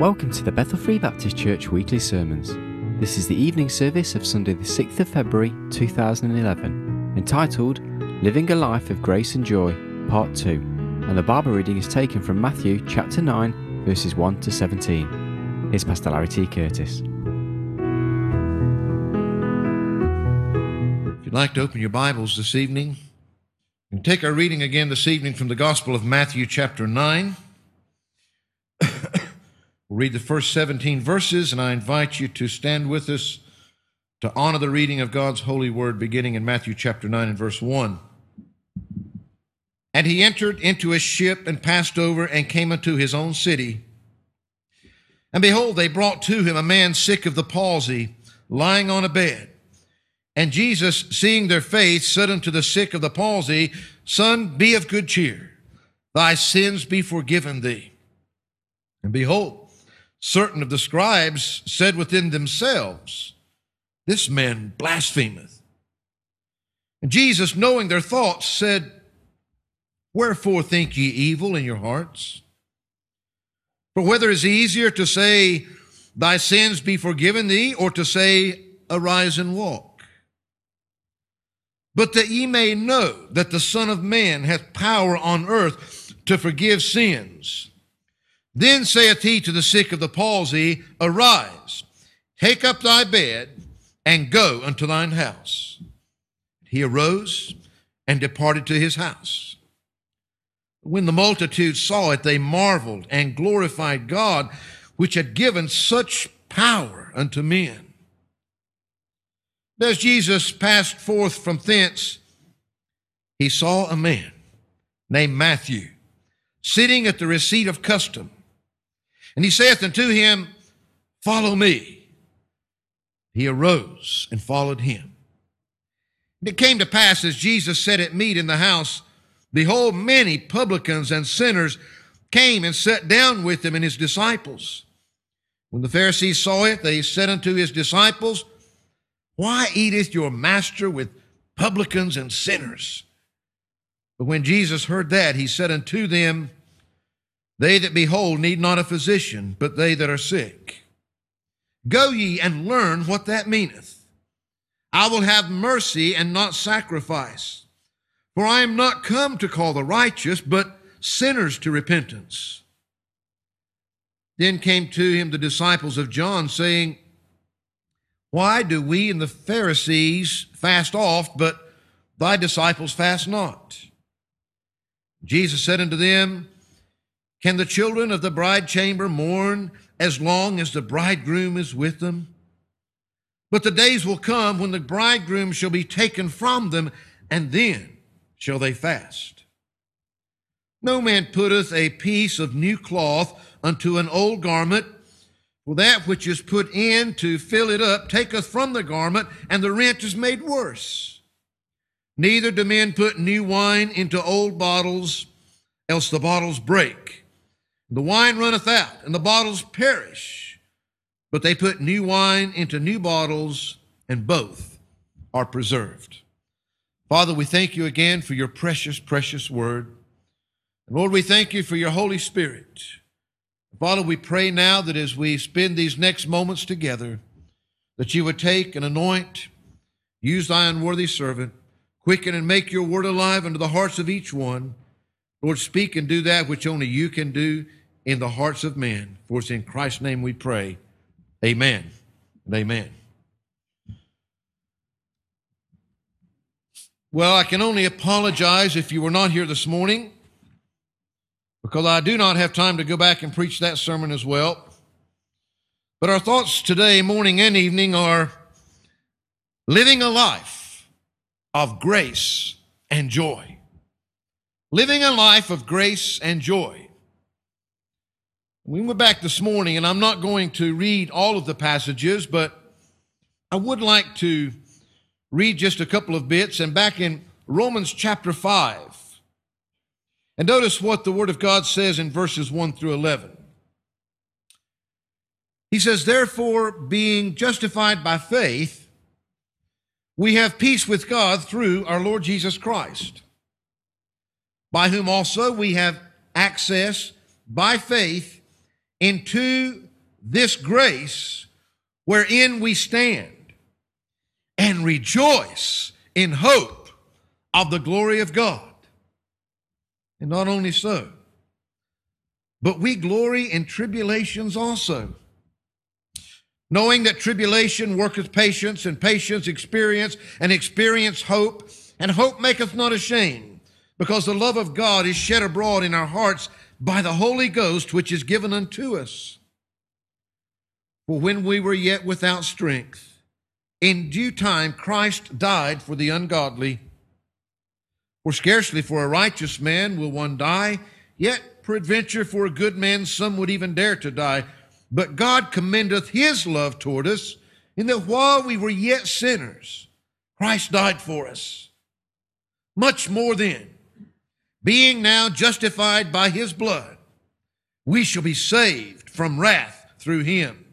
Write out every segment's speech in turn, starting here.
Welcome to the Bethel Free Baptist Church weekly sermons. This is the evening service of Sunday, the 6th of February 2011, entitled Living a Life of Grace and Joy, Part 2, and the Bible reading is taken from Matthew chapter 9, verses 1 to 17. Here's Pastor Larry T. Curtis. If you'd like to open your Bibles this evening, and take our reading again this evening from the Gospel of Matthew, chapter 9. We'll read the first 17 verses, and I invite you to stand with us to honor the reading of God's holy word, beginning in Matthew chapter 9 and verse 1. And he entered into a ship and passed over and came unto his own city. And behold, they brought to him a man sick of the palsy, lying on a bed. And Jesus, seeing their faith, said unto the sick of the palsy, Son, be of good cheer. Thy sins be forgiven thee. And behold, certain of the scribes said within themselves, This man blasphemeth. And Jesus, knowing their thoughts, said, Wherefore think ye evil in your hearts? For whether it is easier to say, Thy sins be forgiven thee, or to say, Arise and walk? but that ye may know that the Son of Man hath power on earth to forgive sins. Then saith he to the sick of the palsy, Arise, take up thy bed, and go unto thine house. He arose and departed to his house. When the multitude saw it, they marveled and glorified God, which had given such power unto men. As Jesus passed forth from thence, he saw a man named Matthew sitting at the receipt of custom. And he saith unto him, Follow me. He arose and followed him. And it came to pass as Jesus sat at meat in the house, behold, many publicans and sinners came and sat down with him and his disciples. When the Pharisees saw it, they said unto his disciples, why eateth your master with publicans and sinners? But when Jesus heard that, he said unto them, They that behold need not a physician, but they that are sick. Go ye and learn what that meaneth. I will have mercy and not sacrifice. For I am not come to call the righteous, but sinners to repentance. Then came to him the disciples of John, saying, why do we and the Pharisees fast oft, but thy disciples fast not? Jesus said unto them, Can the children of the bride chamber mourn as long as the bridegroom is with them? But the days will come when the bridegroom shall be taken from them, and then shall they fast. No man putteth a piece of new cloth unto an old garment for that which is put in to fill it up taketh from the garment, and the rent is made worse. Neither do men put new wine into old bottles, else the bottles break. The wine runneth out, and the bottles perish. But they put new wine into new bottles, and both are preserved. Father, we thank you again for your precious, precious word. And Lord, we thank you for your Holy Spirit Father, we pray now that as we spend these next moments together, that you would take and anoint, use thy unworthy servant, quicken and make your word alive unto the hearts of each one. Lord, speak and do that which only you can do in the hearts of men. For it's in Christ's name we pray. Amen and amen. Well, I can only apologize if you were not here this morning because I do not have time to go back and preach that sermon as well. But our thoughts today, morning and evening, are living a life of grace and joy. Living a life of grace and joy. We went back this morning, and I'm not going to read all of the passages, but I would like to read just a couple of bits. And back in Romans chapter 5, and notice what the Word of God says in verses 1 through 11. He says, Therefore, being justified by faith, we have peace with God through our Lord Jesus Christ, by whom also we have access by faith into this grace wherein we stand and rejoice in hope of the glory of God. And not only so, but we glory in tribulations also, knowing that tribulation worketh patience, and patience experience, and experience hope, and hope maketh not ashamed, because the love of God is shed abroad in our hearts by the Holy Ghost, which is given unto us. For when we were yet without strength, in due time Christ died for the ungodly. For scarcely for a righteous man will one die, yet peradventure for a good man some would even dare to die. But God commendeth his love toward us, in that while we were yet sinners, Christ died for us. Much more then, being now justified by his blood, we shall be saved from wrath through him.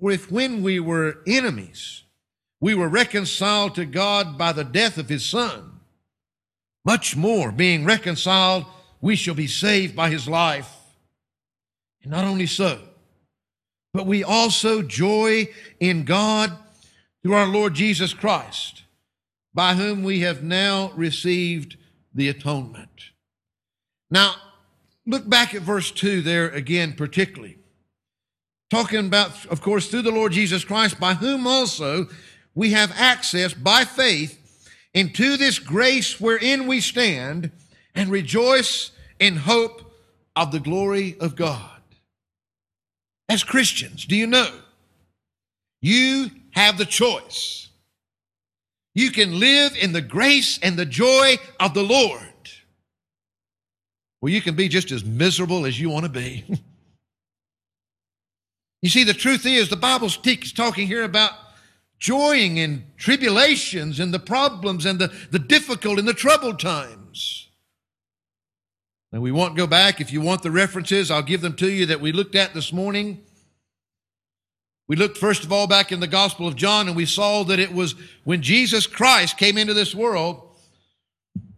For if when we were enemies, we were reconciled to God by the death of his Son, much more, being reconciled, we shall be saved by his life. And not only so, but we also joy in God through our Lord Jesus Christ, by whom we have now received the atonement. Now, look back at verse 2 there again, particularly. Talking about, of course, through the Lord Jesus Christ, by whom also we have access by faith into this grace wherein we stand and rejoice in hope of the glory of God. As Christians, do you know? You have the choice. You can live in the grace and the joy of the Lord. Well, you can be just as miserable as you want to be. You see, the truth is, the Bible's talking here about joying in tribulations and the problems and the, the difficult and the troubled times. And we won't go back. If you want the references, I'll give them to you that we looked at this morning. We looked first of all back in the Gospel of John and we saw that it was when Jesus Christ came into this world,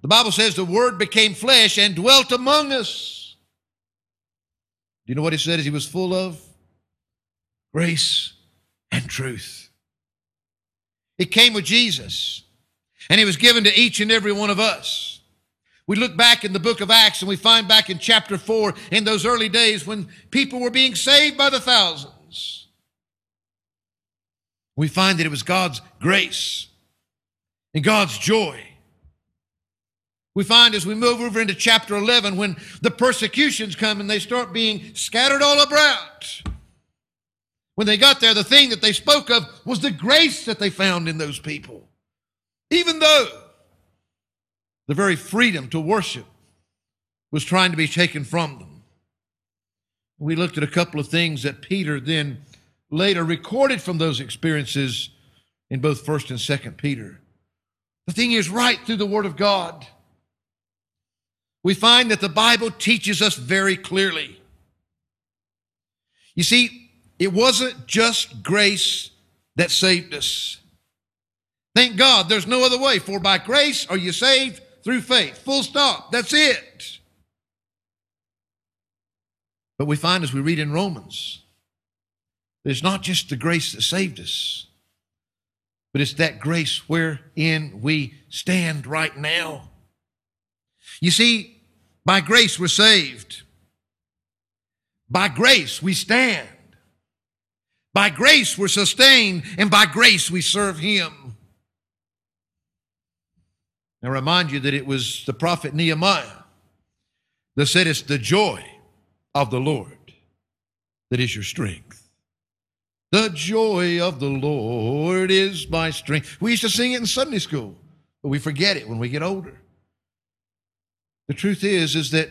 the Bible says the Word became flesh and dwelt among us. Do you know what he said he was full of? grace, and truth. It came with Jesus, and it was given to each and every one of us. We look back in the book of Acts and we find back in chapter 4 in those early days when people were being saved by the thousands. We find that it was God's grace and God's joy. We find as we move over into chapter 11 when the persecutions come and they start being scattered all about. When they got there, the thing that they spoke of was the grace that they found in those people. Even though the very freedom to worship was trying to be taken from them. We looked at a couple of things that Peter then later recorded from those experiences in both 1st and 2nd Peter. The thing is, right through the Word of God, we find that the Bible teaches us very clearly. You see, it wasn't just grace that saved us. Thank God there's no other way, for by grace are you saved through faith. Full stop. That's it. But we find as we read in Romans, it's not just the grace that saved us, but it's that grace wherein we stand right now. You see, by grace we're saved. By grace we stand. By grace we're sustained, and by grace we serve Him. I remind you that it was the prophet Nehemiah that said, It's the joy of the Lord that is your strength. The joy of the Lord is my strength. We used to sing it in Sunday school, but we forget it when we get older. The truth is, is that,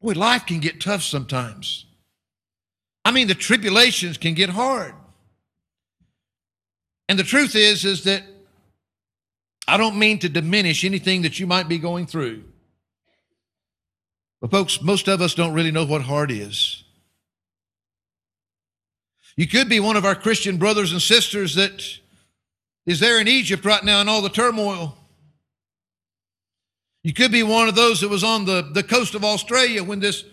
boy, life can get tough sometimes. I mean, the tribulations can get hard. And the truth is, is that I don't mean to diminish anything that you might be going through. But folks, most of us don't really know what hard is. You could be one of our Christian brothers and sisters that is there in Egypt right now in all the turmoil. You could be one of those that was on the, the coast of Australia when this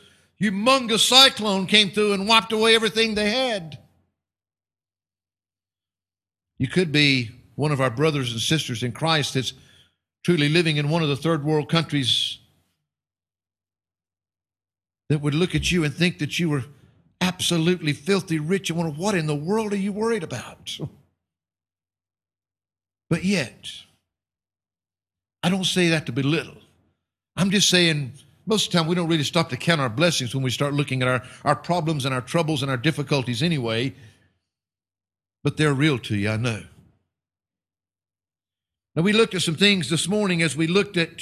humongous cyclone came through and wiped away everything they had. You could be one of our brothers and sisters in Christ that's truly living in one of the third world countries that would look at you and think that you were absolutely filthy rich and wonder, what in the world are you worried about? But yet, I don't say that to belittle. I'm just saying most of the time we don't really stop to count our blessings when we start looking at our, our problems and our troubles and our difficulties anyway. But they're real to you, I know. Now, we looked at some things this morning as we looked at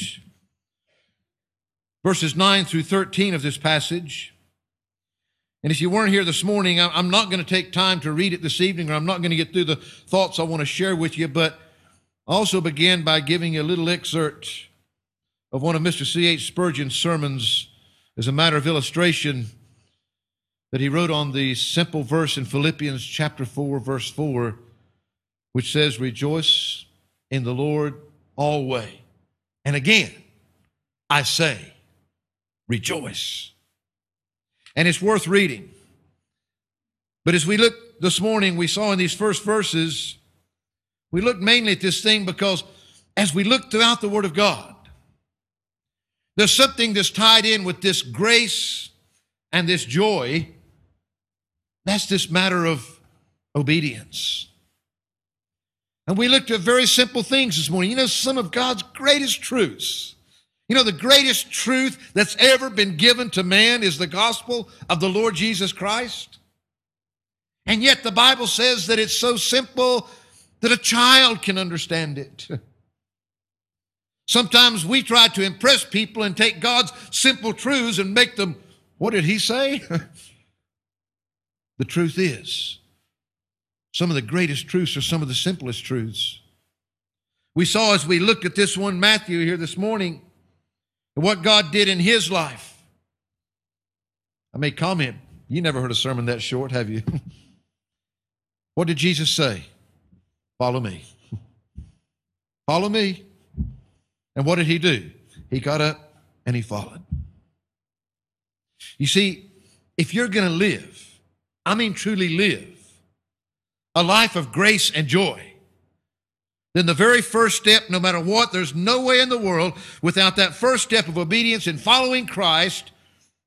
verses 9 through 13 of this passage. And if you weren't here this morning, I'm not going to take time to read it this evening, or I'm not going to get through the thoughts I want to share with you, but also begin by giving you a little excerpt of one of Mr. C.H. Spurgeon's sermons as a matter of illustration that he wrote on the simple verse in Philippians chapter 4, verse 4, which says, Rejoice in the Lord always. And again, I say, rejoice and it's worth reading. But as we look this morning, we saw in these first verses, we look mainly at this thing because as we look throughout the Word of God, there's something that's tied in with this grace and this joy. That's this matter of obedience. And we looked at very simple things this morning. You know, some of God's greatest truths you know, the greatest truth that's ever been given to man is the gospel of the Lord Jesus Christ. And yet the Bible says that it's so simple that a child can understand it. Sometimes we try to impress people and take God's simple truths and make them, what did he say? the truth is, some of the greatest truths are some of the simplest truths. We saw as we looked at this one, Matthew, here this morning, and what God did in his life. I may comment, you never heard a sermon that short, have you? what did Jesus say? Follow me. Follow me. And what did he do? He got up and he followed. You see, if you're going to live, I mean truly live, a life of grace and joy, then the very first step, no matter what, there's no way in the world without that first step of obedience in following Christ,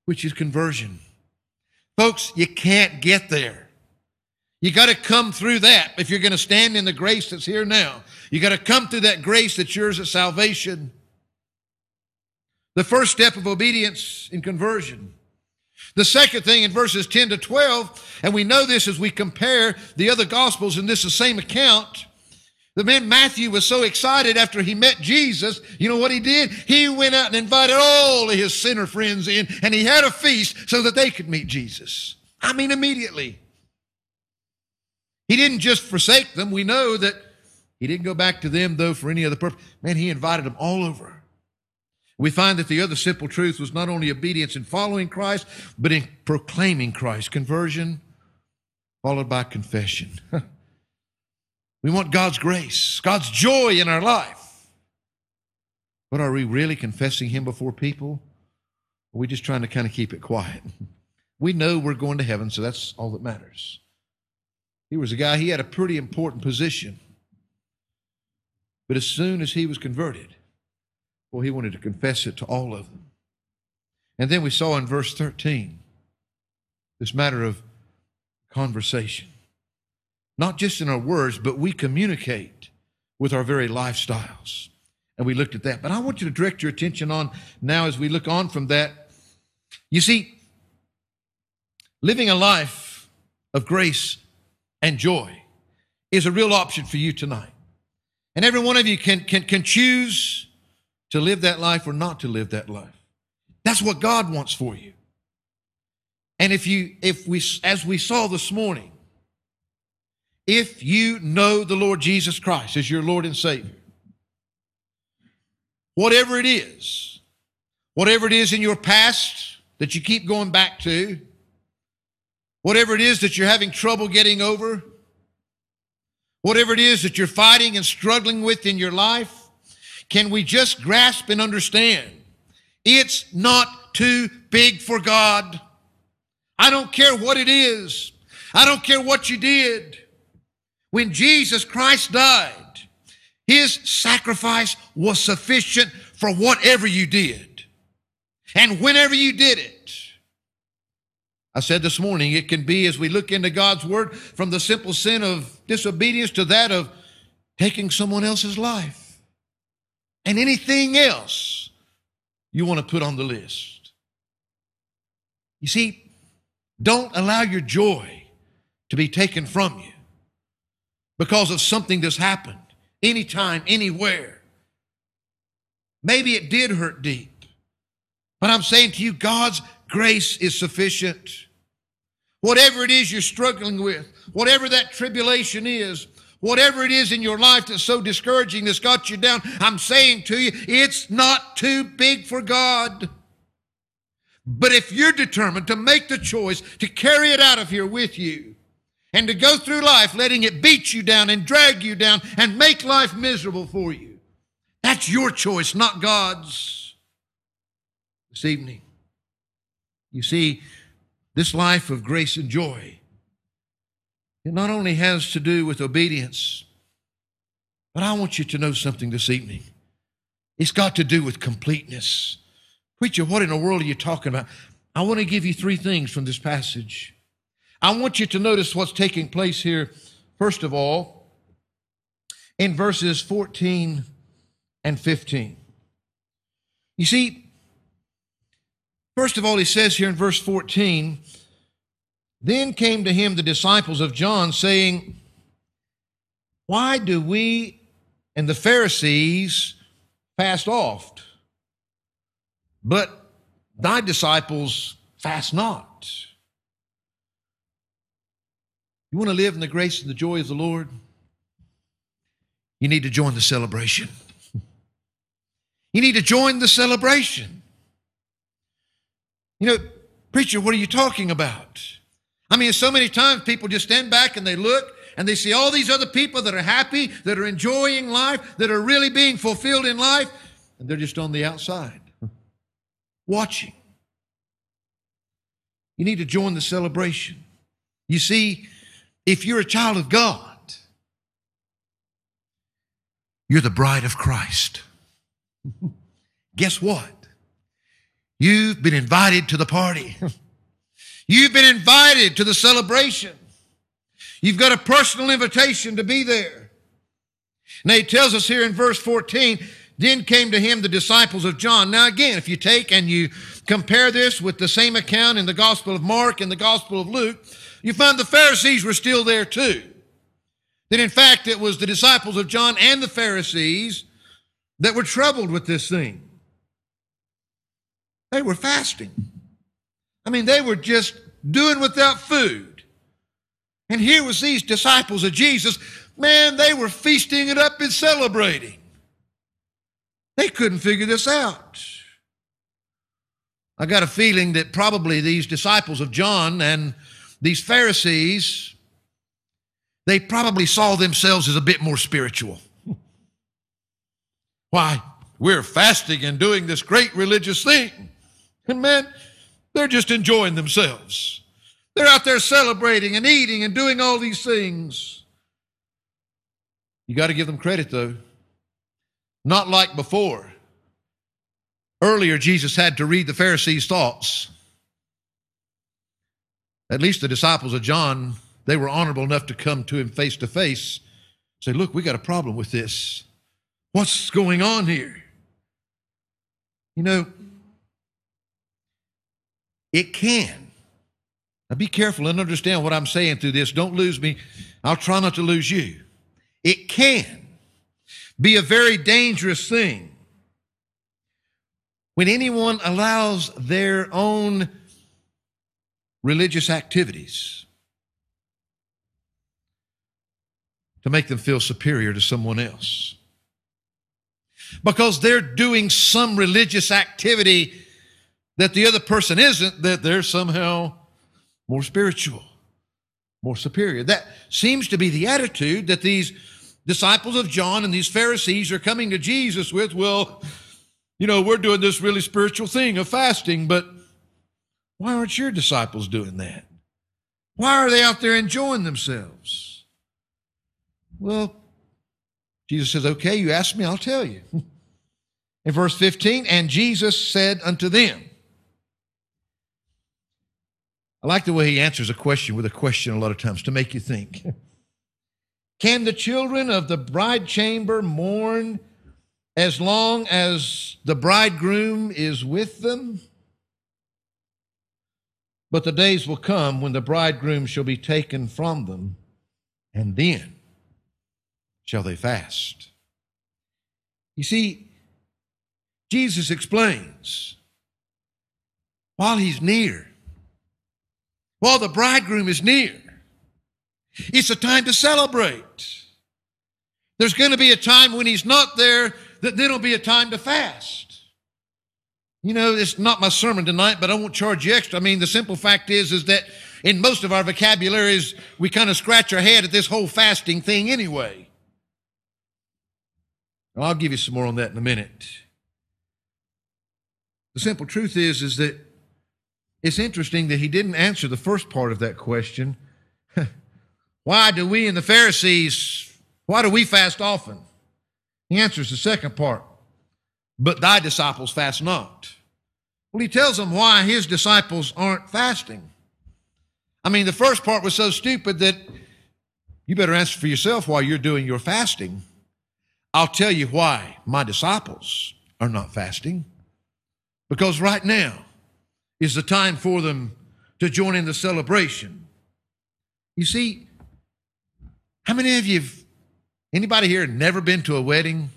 which is conversion. Folks, you can't get there. You got to come through that if you're going to stand in the grace that's here now. You got to come through that grace that's yours at salvation. The first step of obedience in conversion. The second thing in verses 10 to 12, and we know this as we compare the other gospels in this is the same account, the man Matthew was so excited after he met Jesus. You know what he did? He went out and invited all of his sinner friends in and he had a feast so that they could meet Jesus. I mean, immediately. He didn't just forsake them. We know that he didn't go back to them, though, for any other purpose. Man, he invited them all over. We find that the other simple truth was not only obedience in following Christ, but in proclaiming Christ. Conversion followed by confession. We want God's grace, God's joy in our life. But are we really confessing Him before people? Or are we just trying to kind of keep it quiet? We know we're going to heaven, so that's all that matters. He was a guy, he had a pretty important position. But as soon as he was converted, well, he wanted to confess it to all of them. And then we saw in verse 13 this matter of conversation not just in our words, but we communicate with our very lifestyles. And we looked at that. But I want you to direct your attention on now as we look on from that. You see, living a life of grace and joy is a real option for you tonight. And every one of you can, can, can choose to live that life or not to live that life. That's what God wants for you. And if you, if we, as we saw this morning, if you know the Lord Jesus Christ as your Lord and Savior, whatever it is, whatever it is in your past that you keep going back to, whatever it is that you're having trouble getting over, whatever it is that you're fighting and struggling with in your life, can we just grasp and understand? It's not too big for God. I don't care what it is. I don't care what you did. When Jesus Christ died, his sacrifice was sufficient for whatever you did and whenever you did it. I said this morning, it can be as we look into God's Word from the simple sin of disobedience to that of taking someone else's life and anything else you want to put on the list. You see, don't allow your joy to be taken from you because of something that's happened anytime, anywhere. Maybe it did hurt deep, but I'm saying to you, God's grace is sufficient. Whatever it is you're struggling with, whatever that tribulation is, whatever it is in your life that's so discouraging that's got you down, I'm saying to you, it's not too big for God. But if you're determined to make the choice to carry it out of here with you and to go through life letting it beat you down and drag you down and make life miserable for you, that's your choice, not God's. This evening, you see, this life of grace and joy, it not only has to do with obedience, but I want you to know something this evening. It's got to do with completeness. Preacher, what in the world are you talking about? I want to give you three things from this passage. I want you to notice what's taking place here, first of all, in verses 14 and 15. You see, First of all, he says here in verse 14, then came to him the disciples of John, saying, Why do we and the Pharisees fast oft, but thy disciples fast not? You want to live in the grace and the joy of the Lord? You need to join the celebration. You need to join the celebration. You know, preacher, what are you talking about? I mean, so many times people just stand back and they look and they see all these other people that are happy, that are enjoying life, that are really being fulfilled in life, and they're just on the outside watching. You need to join the celebration. You see, if you're a child of God, you're the bride of Christ. Guess what? You've been invited to the party. You've been invited to the celebration. You've got a personal invitation to be there. Now he tells us here in verse 14, then came to him the disciples of John. Now again, if you take and you compare this with the same account in the Gospel of Mark and the Gospel of Luke, you find the Pharisees were still there too. That in fact it was the disciples of John and the Pharisees that were troubled with this thing. They were fasting. I mean, they were just doing without food. And here was these disciples of Jesus. Man, they were feasting it up and celebrating. They couldn't figure this out. I got a feeling that probably these disciples of John and these Pharisees, they probably saw themselves as a bit more spiritual. Why? We're fasting and doing this great religious thing. And man, they're just enjoying themselves. They're out there celebrating and eating and doing all these things. You got to give them credit, though. Not like before. Earlier, Jesus had to read the Pharisees' thoughts. At least the disciples of John, they were honorable enough to come to him face to face, say, Look, we got a problem with this. What's going on here? You know, it can. Now be careful and understand what I'm saying through this. Don't lose me. I'll try not to lose you. It can be a very dangerous thing when anyone allows their own religious activities to make them feel superior to someone else. Because they're doing some religious activity that the other person isn't, that they're somehow more spiritual, more superior. That seems to be the attitude that these disciples of John and these Pharisees are coming to Jesus with. Well, You know, we're doing this really spiritual thing of fasting, but why aren't your disciples doing that? Why are they out there enjoying themselves? Well, Jesus says, Okay, you ask me, I'll tell you. In verse 15, and Jesus said unto them, I like the way he answers a question with a question a lot of times to make you think. Can the children of the bride chamber mourn as long as the bridegroom is with them? But the days will come when the bridegroom shall be taken from them, and then shall they fast. You see, Jesus explains while he's near, while the bridegroom is near, it's a time to celebrate. There's going to be a time when he's not there, that then will be a time to fast. You know, it's not my sermon tonight, but I won't charge you extra. I mean, the simple fact is, is that in most of our vocabularies, we kind of scratch our head at this whole fasting thing anyway. I'll give you some more on that in a minute. The simple truth is, is that it's interesting that he didn't answer the first part of that question. why do we and the Pharisees, why do we fast often? He answers the second part but thy disciples fast not. Well, he tells them why his disciples aren't fasting. I mean, the first part was so stupid that you better answer for yourself while you're doing your fasting. I'll tell you why my disciples are not fasting. Because right now is the time for them to join in the celebration. You see, how many of you, anybody here never been to a wedding?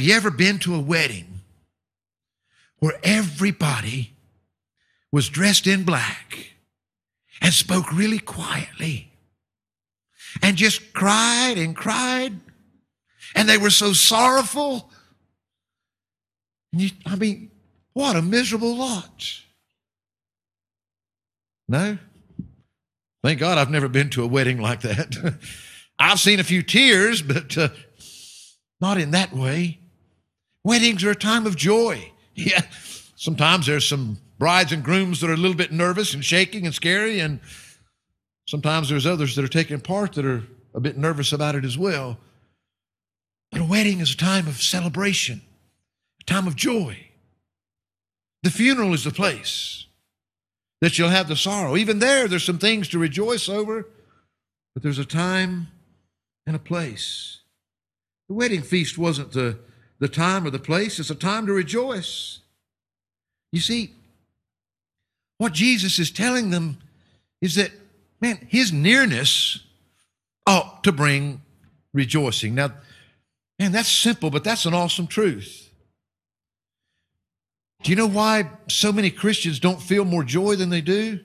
Have you ever been to a wedding where everybody was dressed in black and spoke really quietly and just cried and cried and they were so sorrowful? You, I mean, what a miserable lot. No? Thank God I've never been to a wedding like that. I've seen a few tears, but uh, not in that way. Weddings are a time of joy. Yeah, sometimes there's some brides and grooms that are a little bit nervous and shaking and scary, and sometimes there's others that are taking part that are a bit nervous about it as well. But a wedding is a time of celebration, a time of joy. The funeral is the place that you'll have the sorrow. Even there, there's some things to rejoice over, but there's a time and a place. The wedding feast wasn't the, the time or the place, it's a time to rejoice. You see, what Jesus is telling them is that, man, his nearness ought to bring rejoicing. Now, man, that's simple, but that's an awesome truth. Do you know why so many Christians don't feel more joy than they do?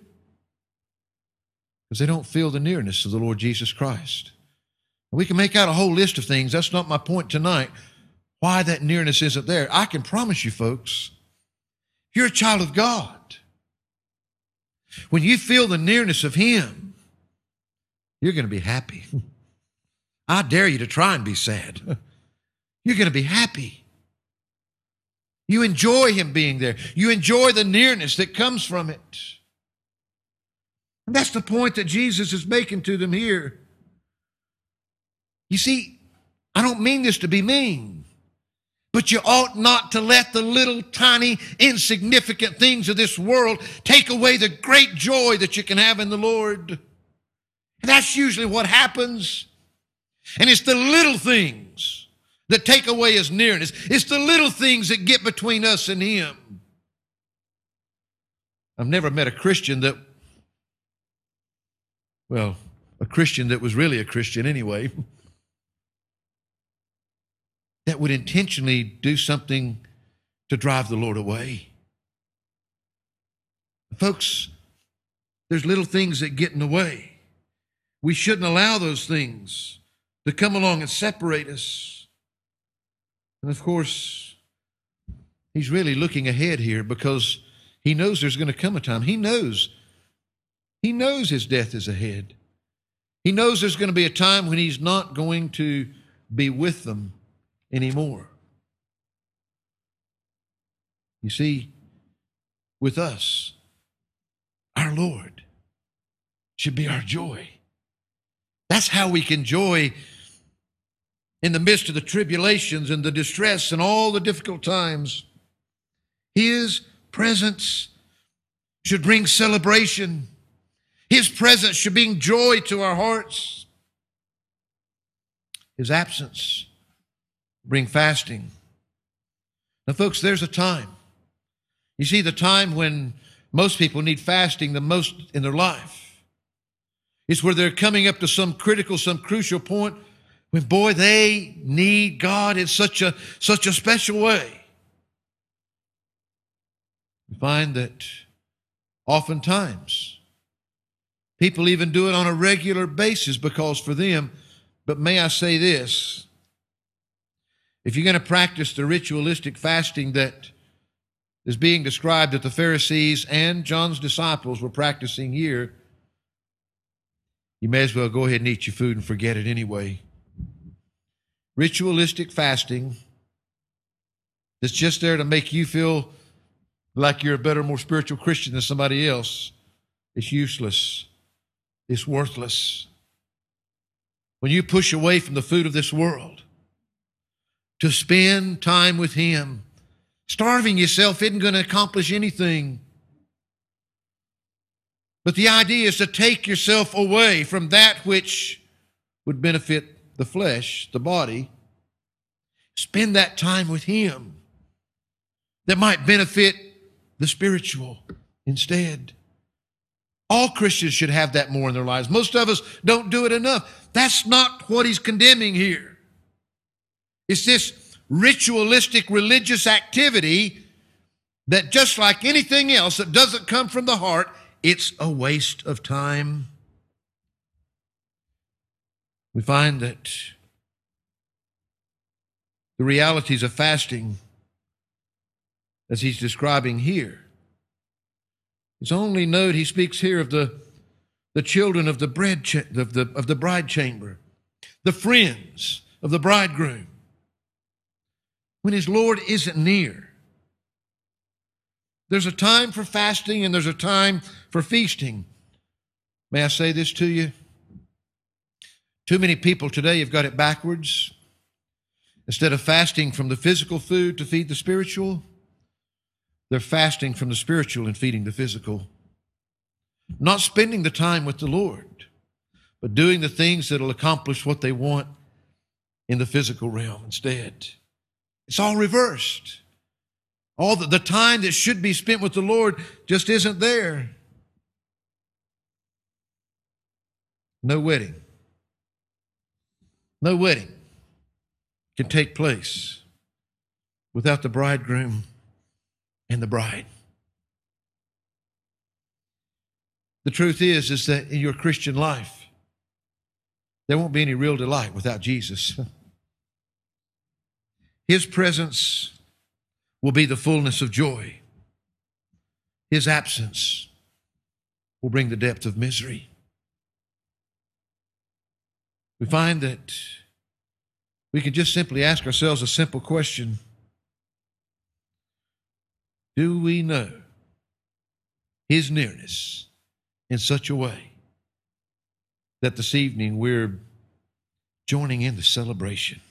Because they don't feel the nearness of the Lord Jesus Christ. We can make out a whole list of things. That's not my point tonight. Why that nearness isn't there. I can promise you, folks, you're a child of God. When you feel the nearness of Him, you're going to be happy. I dare you to try and be sad. You're going to be happy. You enjoy Him being there, you enjoy the nearness that comes from it. And that's the point that Jesus is making to them here. You see, I don't mean this to be mean, but you ought not to let the little tiny insignificant things of this world take away the great joy that you can have in the Lord. And that's usually what happens. And it's the little things that take away his nearness. It's the little things that get between us and him. I've never met a Christian that, well, a Christian that was really a Christian anyway. that would intentionally do something to drive the Lord away. Folks, there's little things that get in the way. We shouldn't allow those things to come along and separate us. And of course, he's really looking ahead here because he knows there's going to come a time. He knows. He knows his death is ahead. He knows there's going to be a time when he's not going to be with them anymore. You see, with us, our Lord should be our joy. That's how we can joy in the midst of the tribulations and the distress and all the difficult times. His presence should bring celebration. His presence should bring joy to our hearts. His absence bring fasting. Now, folks, there's a time. You see, the time when most people need fasting the most in their life is where they're coming up to some critical, some crucial point when, boy, they need God in such a such a special way. We find that oftentimes people even do it on a regular basis because for them, but may I say this, if you're going to practice the ritualistic fasting that is being described that the Pharisees and John's disciples were practicing here, you may as well go ahead and eat your food and forget it anyway. Ritualistic fasting that's just there to make you feel like you're a better, more spiritual Christian than somebody else is useless. It's worthless. When you push away from the food of this world to spend time with Him. Starving yourself isn't going to accomplish anything. But the idea is to take yourself away from that which would benefit the flesh, the body. Spend that time with Him that might benefit the spiritual instead. All Christians should have that more in their lives. Most of us don't do it enough. That's not what He's condemning here. It's this ritualistic religious activity that, just like anything else that doesn't come from the heart, it's a waste of time. We find that the realities of fasting, as he's describing here, his only note he speaks here of the, the children of the, bread cha- of, the, of the bride chamber, the friends of the bridegroom when his Lord isn't near. There's a time for fasting and there's a time for feasting. May I say this to you? Too many people today have got it backwards. Instead of fasting from the physical food to feed the spiritual, they're fasting from the spiritual and feeding the physical. Not spending the time with the Lord, but doing the things that'll accomplish what they want in the physical realm instead. It's all reversed. All the, the time that should be spent with the Lord just isn't there. No wedding. No wedding can take place without the bridegroom and the bride. The truth is, is that in your Christian life, there won't be any real delight without Jesus. His presence will be the fullness of joy. His absence will bring the depth of misery. We find that we can just simply ask ourselves a simple question Do we know His nearness in such a way that this evening we're joining in the celebration?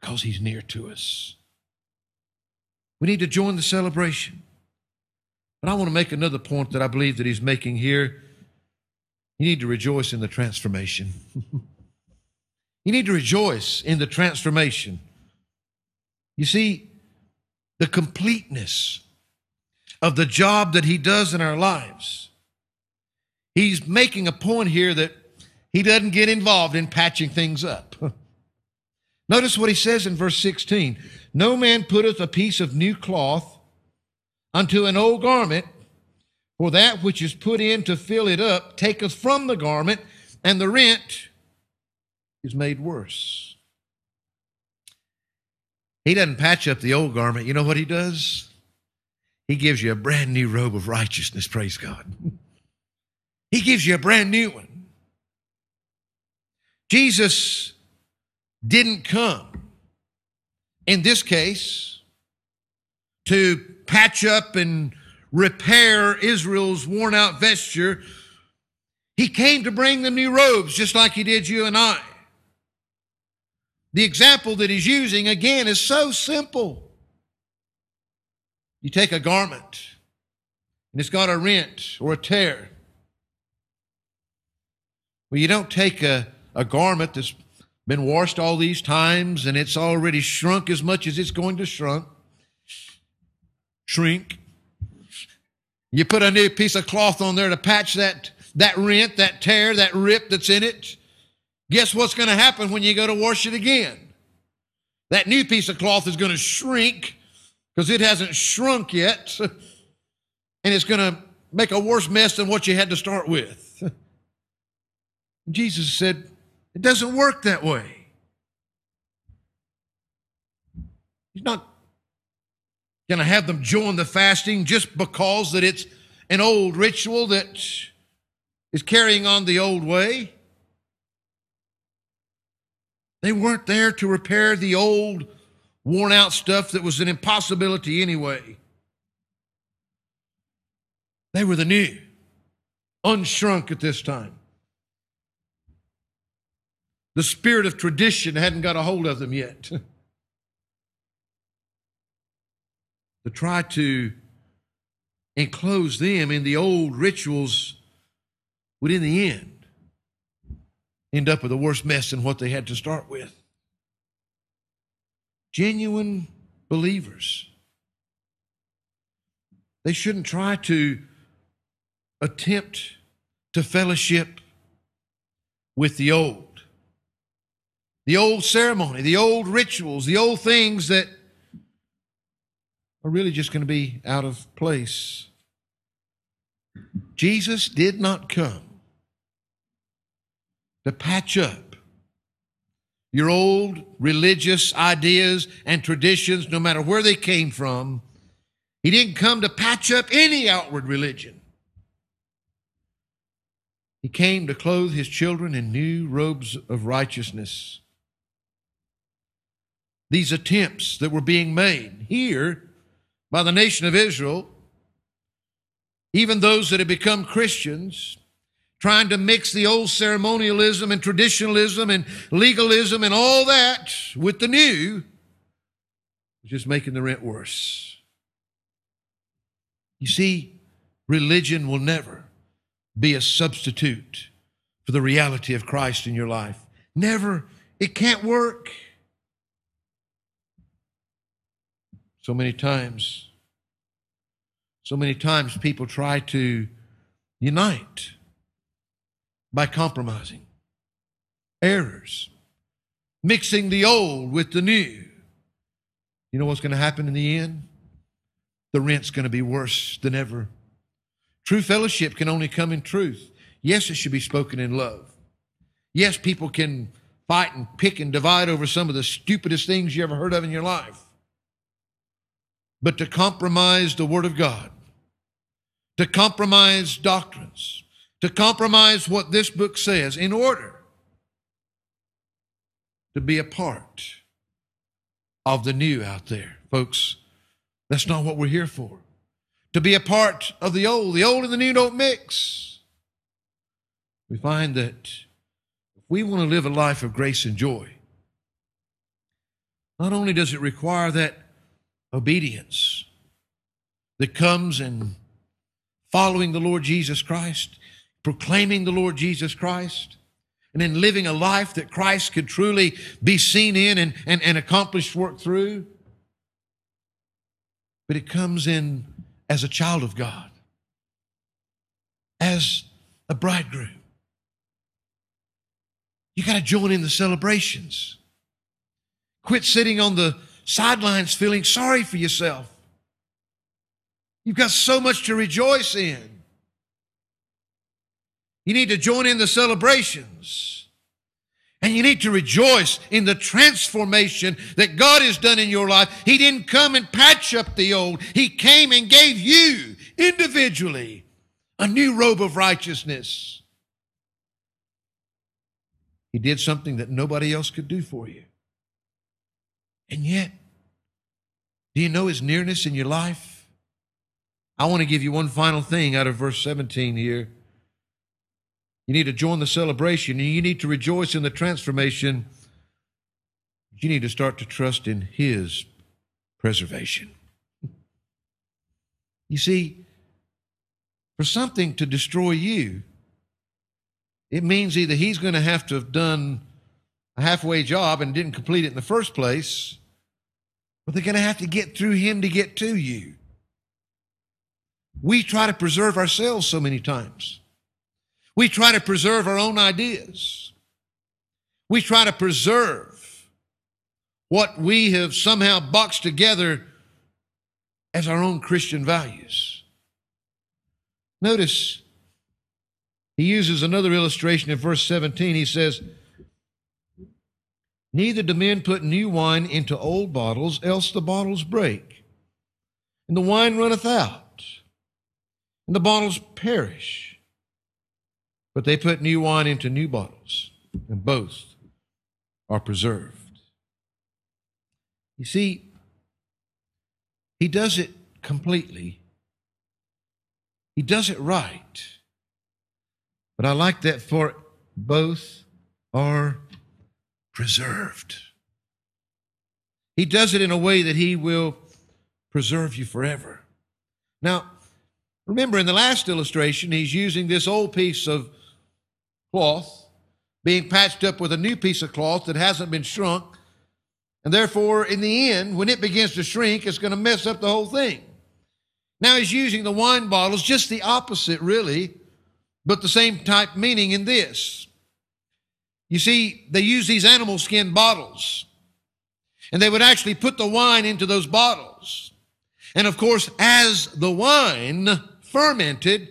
Because he's near to us. We need to join the celebration. But I want to make another point that I believe that he's making here. You need to rejoice in the transformation. you need to rejoice in the transformation. You see, the completeness of the job that he does in our lives. He's making a point here that he doesn't get involved in patching things up. Notice what he says in verse 16 No man putteth a piece of new cloth unto an old garment, for that which is put in to fill it up taketh from the garment, and the rent is made worse. He doesn't patch up the old garment. You know what he does? He gives you a brand new robe of righteousness, praise God. He gives you a brand new one. Jesus didn't come, in this case, to patch up and repair Israel's worn out vesture. He came to bring them new robes, just like he did you and I. The example that he's using, again, is so simple. You take a garment and it's got a rent or a tear. Well, you don't take a, a garment that's been washed all these times and it's already shrunk as much as it's going to shrunk. Shrink. You put a new piece of cloth on there to patch that, that rent, that tear, that rip that's in it. Guess what's going to happen when you go to wash it again? That new piece of cloth is going to shrink because it hasn't shrunk yet, and it's going to make a worse mess than what you had to start with. Jesus said, It doesn't work that way. He's not going to have them join the fasting just because that it's an old ritual that is carrying on the old way. They weren't there to repair the old, worn out stuff that was an impossibility anyway. They were the new, unshrunk at this time. The spirit of tradition hadn't got a hold of them yet. to try to enclose them in the old rituals would, in the end, end up with a worse mess than what they had to start with. Genuine believers. They shouldn't try to attempt to fellowship with the old. The old ceremony, the old rituals, the old things that are really just going to be out of place. Jesus did not come to patch up your old religious ideas and traditions, no matter where they came from. He didn't come to patch up any outward religion. He came to clothe his children in new robes of righteousness. These attempts that were being made here by the nation of Israel, even those that had become Christians, trying to mix the old ceremonialism and traditionalism and legalism and all that with the new, just making the rent worse. You see, religion will never be a substitute for the reality of Christ in your life. Never. It can't work. So many times, so many times people try to unite by compromising, errors, mixing the old with the new. You know what's going to happen in the end? The rent's going to be worse than ever. True fellowship can only come in truth. Yes, it should be spoken in love. Yes, people can fight and pick and divide over some of the stupidest things you ever heard of in your life. But to compromise the Word of God, to compromise doctrines, to compromise what this book says in order to be a part of the new out there. Folks, that's not what we're here for. To be a part of the old. The old and the new don't mix. We find that if we want to live a life of grace and joy, not only does it require that obedience that comes in following the Lord Jesus Christ, proclaiming the Lord Jesus Christ, and in living a life that Christ could truly be seen in and, and, and accomplished work through. But it comes in as a child of God, as a bridegroom. You got to join in the celebrations. Quit sitting on the sidelines feeling sorry for yourself. You've got so much to rejoice in. You need to join in the celebrations. And you need to rejoice in the transformation that God has done in your life. He didn't come and patch up the old, He came and gave you individually a new robe of righteousness. He did something that nobody else could do for you. And yet, do you know His nearness in your life? I want to give you one final thing out of verse 17 here. You need to join the celebration and you need to rejoice in the transformation. You need to start to trust in His preservation. You see, for something to destroy you, it means either He's going to have to have done a halfway job and didn't complete it in the first place, or they're going to have to get through Him to get to you. We try to preserve ourselves so many times. We try to preserve our own ideas. We try to preserve what we have somehow boxed together as our own Christian values. Notice he uses another illustration in verse 17. He says, Neither do men put new wine into old bottles, else the bottles break, and the wine runneth out and the bottles perish. But they put new wine into new bottles, and both are preserved. You see, he does it completely. He does it right. But I like that for both are preserved. He does it in a way that he will preserve you forever. Now, Remember, in the last illustration, he's using this old piece of cloth being patched up with a new piece of cloth that hasn't been shrunk. And therefore, in the end, when it begins to shrink, it's going to mess up the whole thing. Now he's using the wine bottles, just the opposite, really, but the same type meaning in this. You see, they use these animal skin bottles, and they would actually put the wine into those bottles. And of course, as the wine fermented,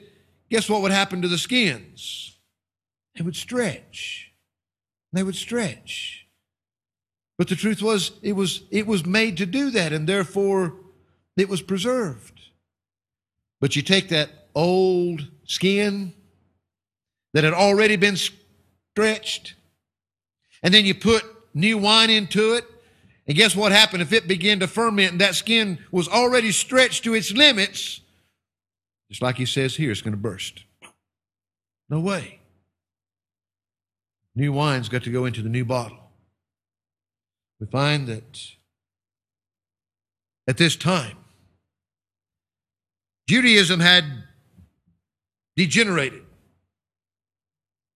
guess what would happen to the skins? They would stretch. They would stretch. But the truth was, it was, it was made to do that, and therefore it was preserved. But you take that old skin that had already been stretched, and then you put new wine into it, and guess what happened? If it began to ferment and that skin was already stretched to its limits, just like he says here, it's going to burst. No way. New wine's got to go into the new bottle. We find that at this time, Judaism had degenerated.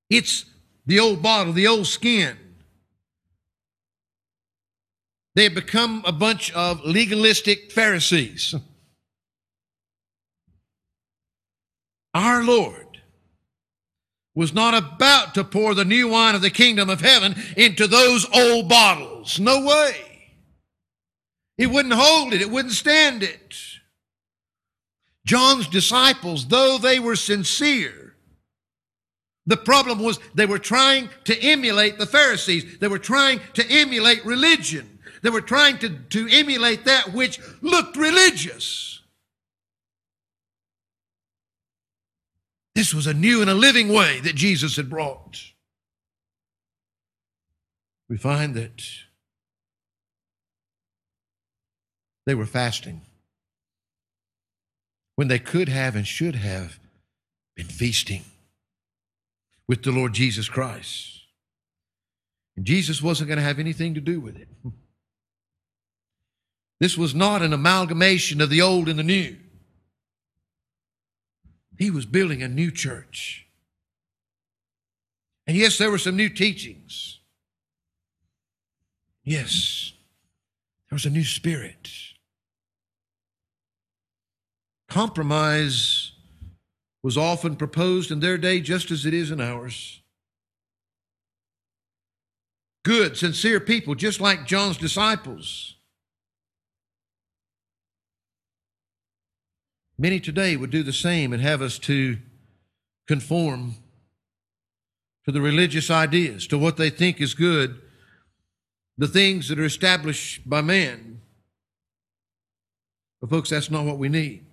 It's the old bottle, the old skin. They had become a bunch of legalistic Pharisees. Our Lord was not about to pour the new wine of the kingdom of heaven into those old bottles. No way. It wouldn't hold it, it wouldn't stand it. John's disciples, though they were sincere, the problem was they were trying to emulate the Pharisees. They were trying to emulate religion. They were trying to, to emulate that which looked religious. This was a new and a living way that Jesus had brought. We find that they were fasting when they could have and should have been feasting with the Lord Jesus Christ. And Jesus wasn't going to have anything to do with it. This was not an amalgamation of the old and the new. He was building a new church. And yes, there were some new teachings. Yes, there was a new spirit. Compromise was often proposed in their day just as it is in ours. Good, sincere people, just like John's disciples, Many today would do the same and have us to conform to the religious ideas, to what they think is good, the things that are established by man. But, folks, that's not what we need.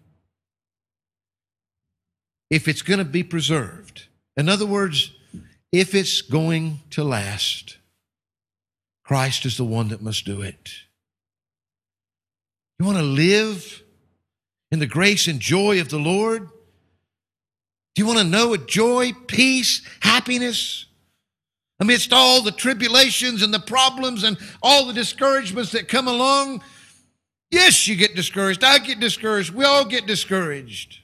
If it's going to be preserved, in other words, if it's going to last, Christ is the one that must do it. You want to live in the grace and joy of the Lord? Do you want to know a joy, peace, happiness? Amidst all the tribulations and the problems and all the discouragements that come along, yes, you get discouraged. I get discouraged. We all get discouraged.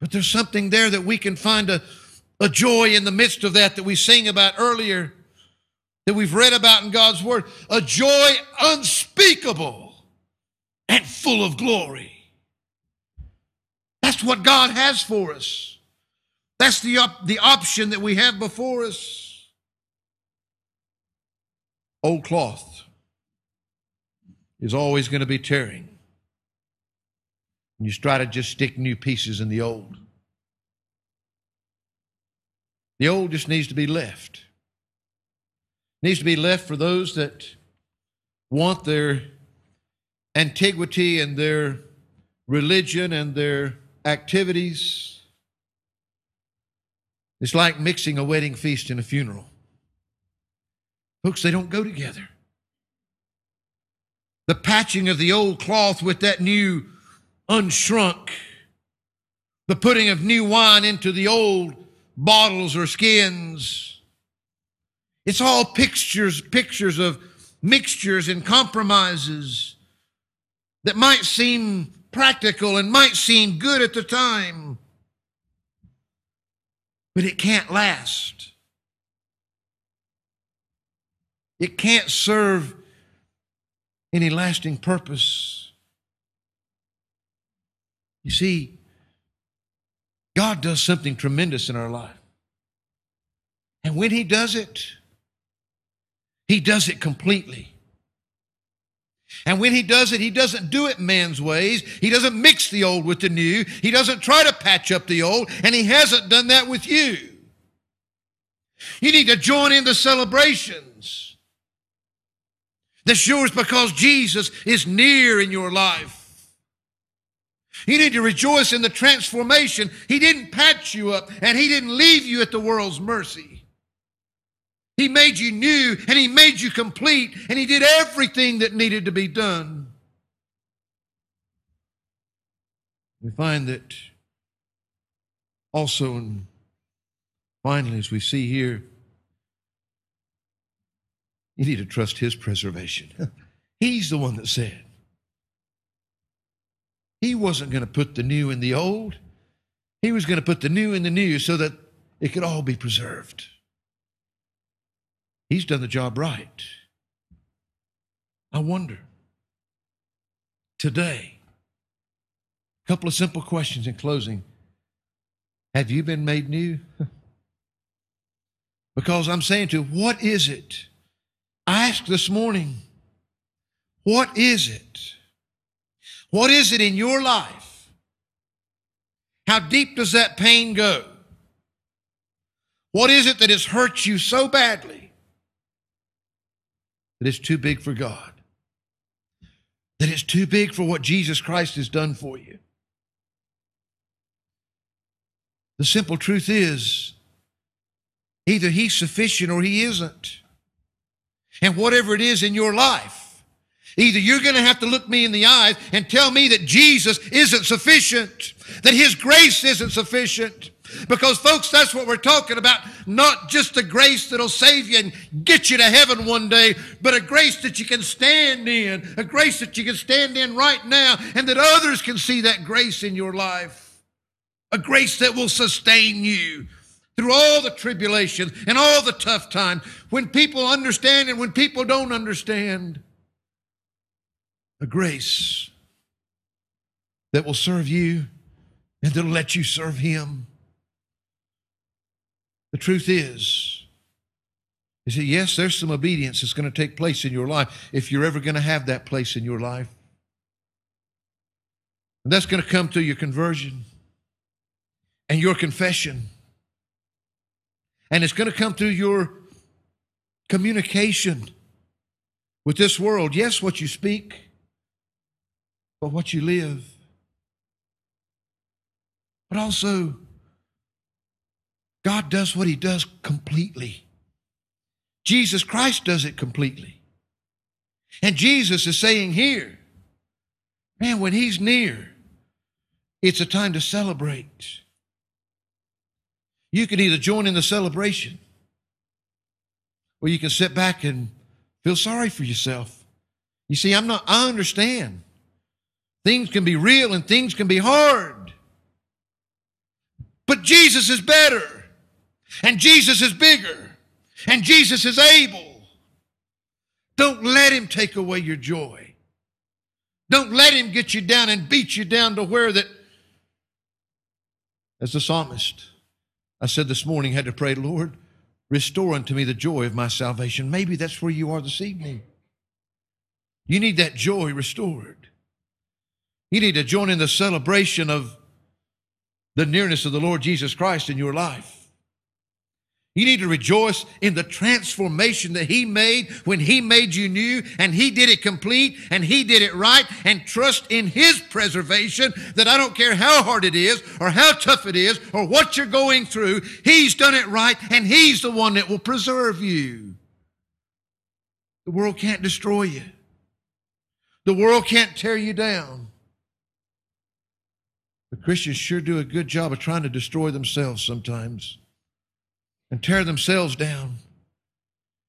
But there's something there that we can find a, a joy in the midst of that that we sang about earlier, that we've read about in God's Word. A joy unspeakable and full of glory. That's what God has for us. That's the, op- the option that we have before us. Old cloth is always going to be tearing. And you try to just stick new pieces in the old. The old just needs to be left. needs to be left for those that want their antiquity and their religion and their activities. It's like mixing a wedding feast and a funeral. Folks, they don't go together. The patching of the old cloth with that new unshrunk, the putting of new wine into the old bottles or skins. It's all pictures, pictures of mixtures and compromises that might seem practical and might seem good at the time, but it can't last. It can't serve any lasting purpose. You see, God does something tremendous in our life. And when He does it, He does it completely. And when he does it, he doesn't do it man's ways. He doesn't mix the old with the new. He doesn't try to patch up the old, and he hasn't done that with you. You need to join in the celebrations. That's yours because Jesus is near in your life. You need to rejoice in the transformation. He didn't patch you up, and he didn't leave you at the world's mercy. He made you new and He made you complete and He did everything that needed to be done. We find that also, and finally, as we see here, you need to trust His preservation. He's the one that said. He wasn't going to put the new in the old. He was going to put the new in the new so that it could all be preserved. He's done the job right. I wonder today, a couple of simple questions in closing. Have you been made new? because I'm saying to you, what is it? I asked this morning, what is it? What is it in your life? How deep does that pain go? What is it that has hurt you so badly that it's too big for God, that it's too big for what Jesus Christ has done for you. The simple truth is either He's sufficient or He isn't. And whatever it is in your life, either you're going to have to look me in the eyes and tell me that Jesus isn't sufficient, that His grace isn't sufficient, because, folks, that's what we're talking about. Not just a grace that'll save you and get you to heaven one day, but a grace that you can stand in, a grace that you can stand in right now, and that others can see that grace in your life. A grace that will sustain you through all the tribulations and all the tough times when people understand and when people don't understand. A grace that will serve you and that'll let you serve Him. The truth is, is that yes, there's some obedience that's going to take place in your life if you're ever going to have that place in your life. And that's going to come through your conversion and your confession. And it's going to come through your communication with this world. Yes, what you speak, but what you live. But also, God does what He does completely. Jesus Christ does it completely. And Jesus is saying here, Man, when He's near, it's a time to celebrate. You can either join in the celebration or you can sit back and feel sorry for yourself. You see, I'm not, I understand. Things can be real and things can be hard. But Jesus is better, and Jesus is bigger, and Jesus is able. Don't let him take away your joy. Don't let him get you down and beat you down to where that, as the psalmist, I said this morning, had to pray, Lord, restore unto me the joy of my salvation. Maybe that's where you are this evening. You need that joy restored. You need to join in the celebration of the nearness of the Lord Jesus Christ in your life. You need to rejoice in the transformation that He made when He made you new and He did it complete and He did it right and trust in His preservation that I don't care how hard it is or how tough it is or what you're going through, He's done it right and He's the one that will preserve you. The world can't destroy you. The world can't tear you down. But Christians sure do a good job of trying to destroy themselves sometimes and tear themselves down.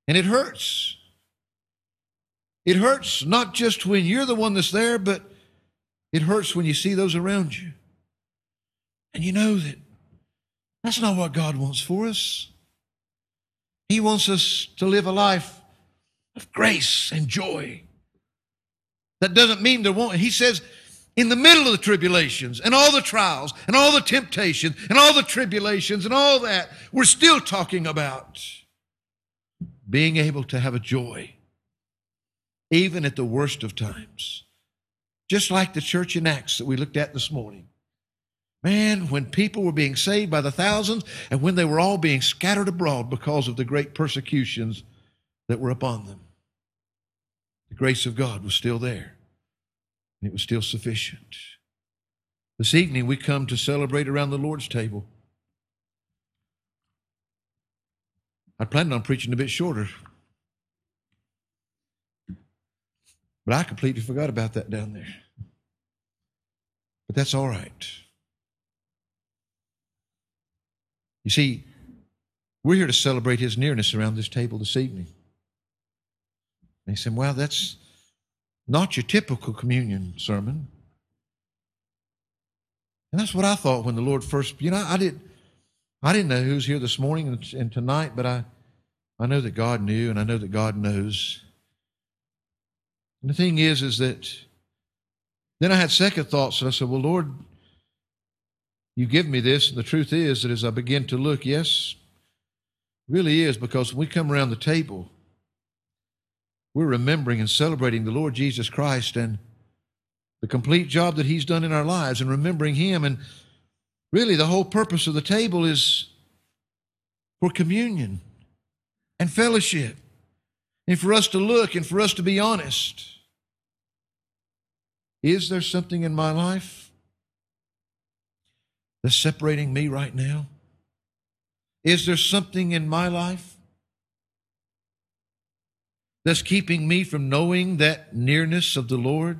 And it hurts. It hurts not just when you're the one that's there, but it hurts when you see those around you. And you know that that's not what God wants for us. He wants us to live a life of grace and joy. That doesn't mean there won't. He says, in the middle of the tribulations and all the trials and all the temptations and all the tribulations and all that, we're still talking about being able to have a joy, even at the worst of times. Just like the church in Acts that we looked at this morning. Man, when people were being saved by the thousands and when they were all being scattered abroad because of the great persecutions that were upon them, the grace of God was still there and it was still sufficient. This evening, we come to celebrate around the Lord's table. I planned on preaching a bit shorter, but I completely forgot about that down there. But that's all right. You see, we're here to celebrate His nearness around this table this evening. And he said, Well, that's not your typical communion sermon. And that's what I thought when the Lord first, you know, I didn't, I didn't know who's here this morning and, tonight, but I I know that God knew and I know that God knows. And the thing is, is that then I had second thoughts and I said, Well, Lord, you give me this, and the truth is that as I begin to look, yes, really is, because when we come around the table, we're remembering and celebrating the Lord Jesus Christ and the complete job that He's done in our lives and remembering Him. And really, the whole purpose of the table is for communion and fellowship, and for us to look and for us to be honest. Is there something in my life that's separating me right now? Is there something in my life that's keeping me from knowing that nearness of the Lord?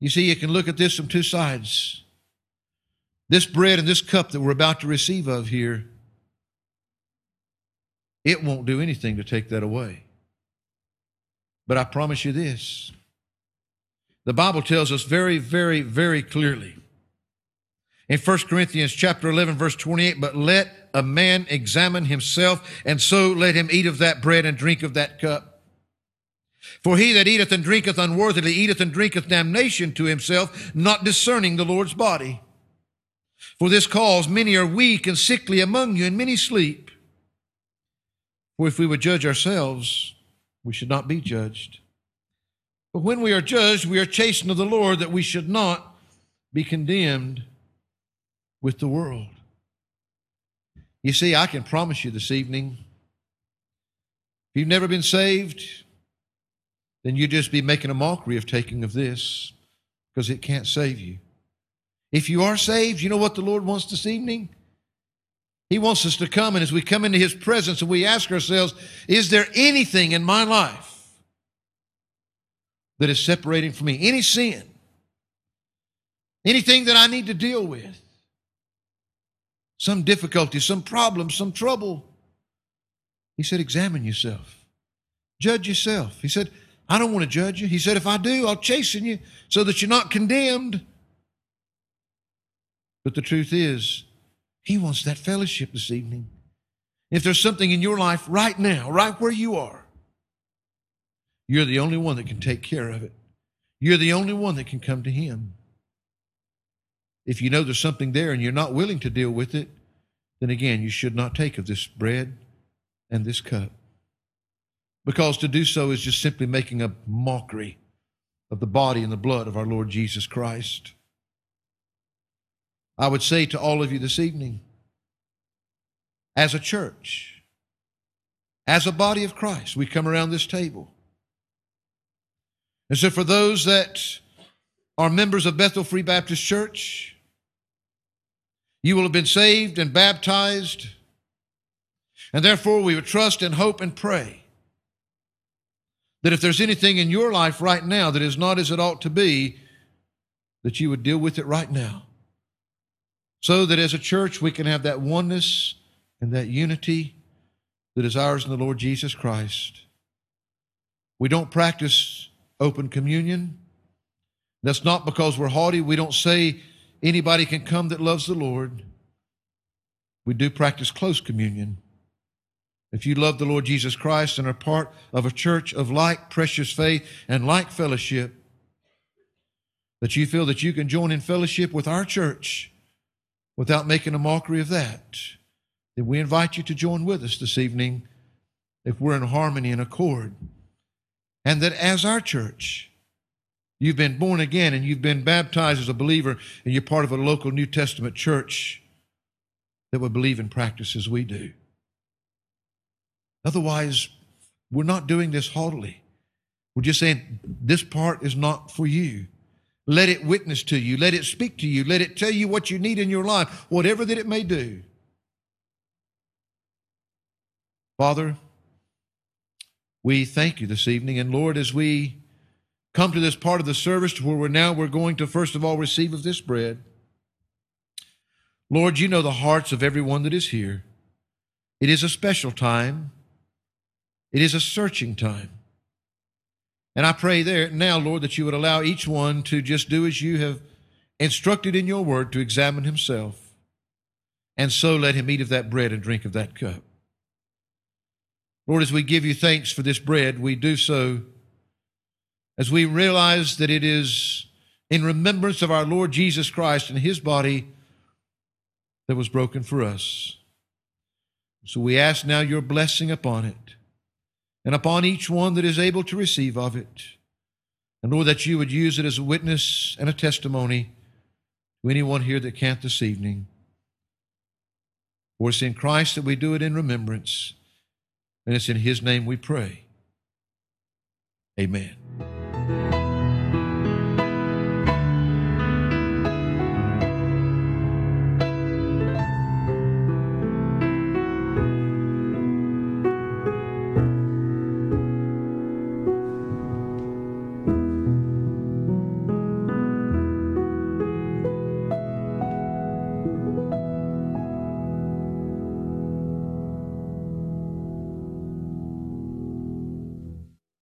You see, you can look at this from two sides. This bread and this cup that we're about to receive of here, it won't do anything to take that away. But I promise you this the Bible tells us very, very, very clearly in 1 Corinthians chapter 11 verse 28, but let a man examine himself, and so let him eat of that bread and drink of that cup. For he that eateth and drinketh unworthily eateth and drinketh damnation to himself, not discerning the Lord's body. For this cause many are weak and sickly among you, and many sleep. For if we would judge ourselves, we should not be judged. But when we are judged, we are chastened of the Lord, that we should not be condemned with the world. You see, I can promise you this evening if you've never been saved, then you'd just be making a mockery of taking of this because it can't save you. If you are saved, you know what the Lord wants this evening? He wants us to come, and as we come into His presence and we ask ourselves, is there anything in my life that is separating from me, any sin, anything that I need to deal with, some difficulty, some problem, some trouble. He said, Examine yourself, judge yourself. He said, I don't want to judge you. He said, If I do, I'll chasten you so that you're not condemned. But the truth is, He wants that fellowship this evening. If there's something in your life right now, right where you are, you're the only one that can take care of it. You're the only one that can come to Him. If you know there's something there and you're not willing to deal with it, then again, you should not take of this bread and this cup. Because to do so is just simply making a mockery of the body and the blood of our Lord Jesus Christ. I would say to all of you this evening, as a church, as a body of Christ, we come around this table. And so, for those that are members of Bethel Free Baptist Church, you will have been saved and baptized, and therefore we would trust and hope and pray that if there's anything in your life right now that is not as it ought to be, that you would deal with it right now. So that as a church we can have that oneness and that unity that is ours in the Lord Jesus Christ. We don't practice open communion. That's not because we're haughty. We don't say anybody can come that loves the Lord. We do practice close communion. If you love the Lord Jesus Christ and are part of a church of like precious faith and like fellowship, that you feel that you can join in fellowship with our church without making a mockery of that, then we invite you to join with us this evening if we're in harmony and accord. And that as our church, you've been born again and you've been baptized as a believer and you're part of a local New Testament church that would believe in practice as we do. Otherwise, we're not doing this haughtily. We're just saying this part is not for you. Let it witness to you. Let it speak to you. Let it tell you what you need in your life, whatever that it may do. Father, we thank you this evening. And Lord, as we come to this part of the service to where we're now we're going to first of all receive of this bread. Lord, you know the hearts of everyone that is here. It is a special time. It is a searching time. And I pray there now, Lord, that you would allow each one to just do as you have instructed in your word to examine himself. And so let him eat of that bread and drink of that cup. Lord, as we give you thanks for this bread, we do so as we realize that it is in remembrance of our Lord Jesus Christ and his body that was broken for us. So we ask now your blessing upon it and upon each one that is able to receive of it. And Lord, that you would use it as a witness and a testimony to anyone here that can't this evening. For it's in Christ that we do it in remembrance, and it's in His name we pray. Amen thank you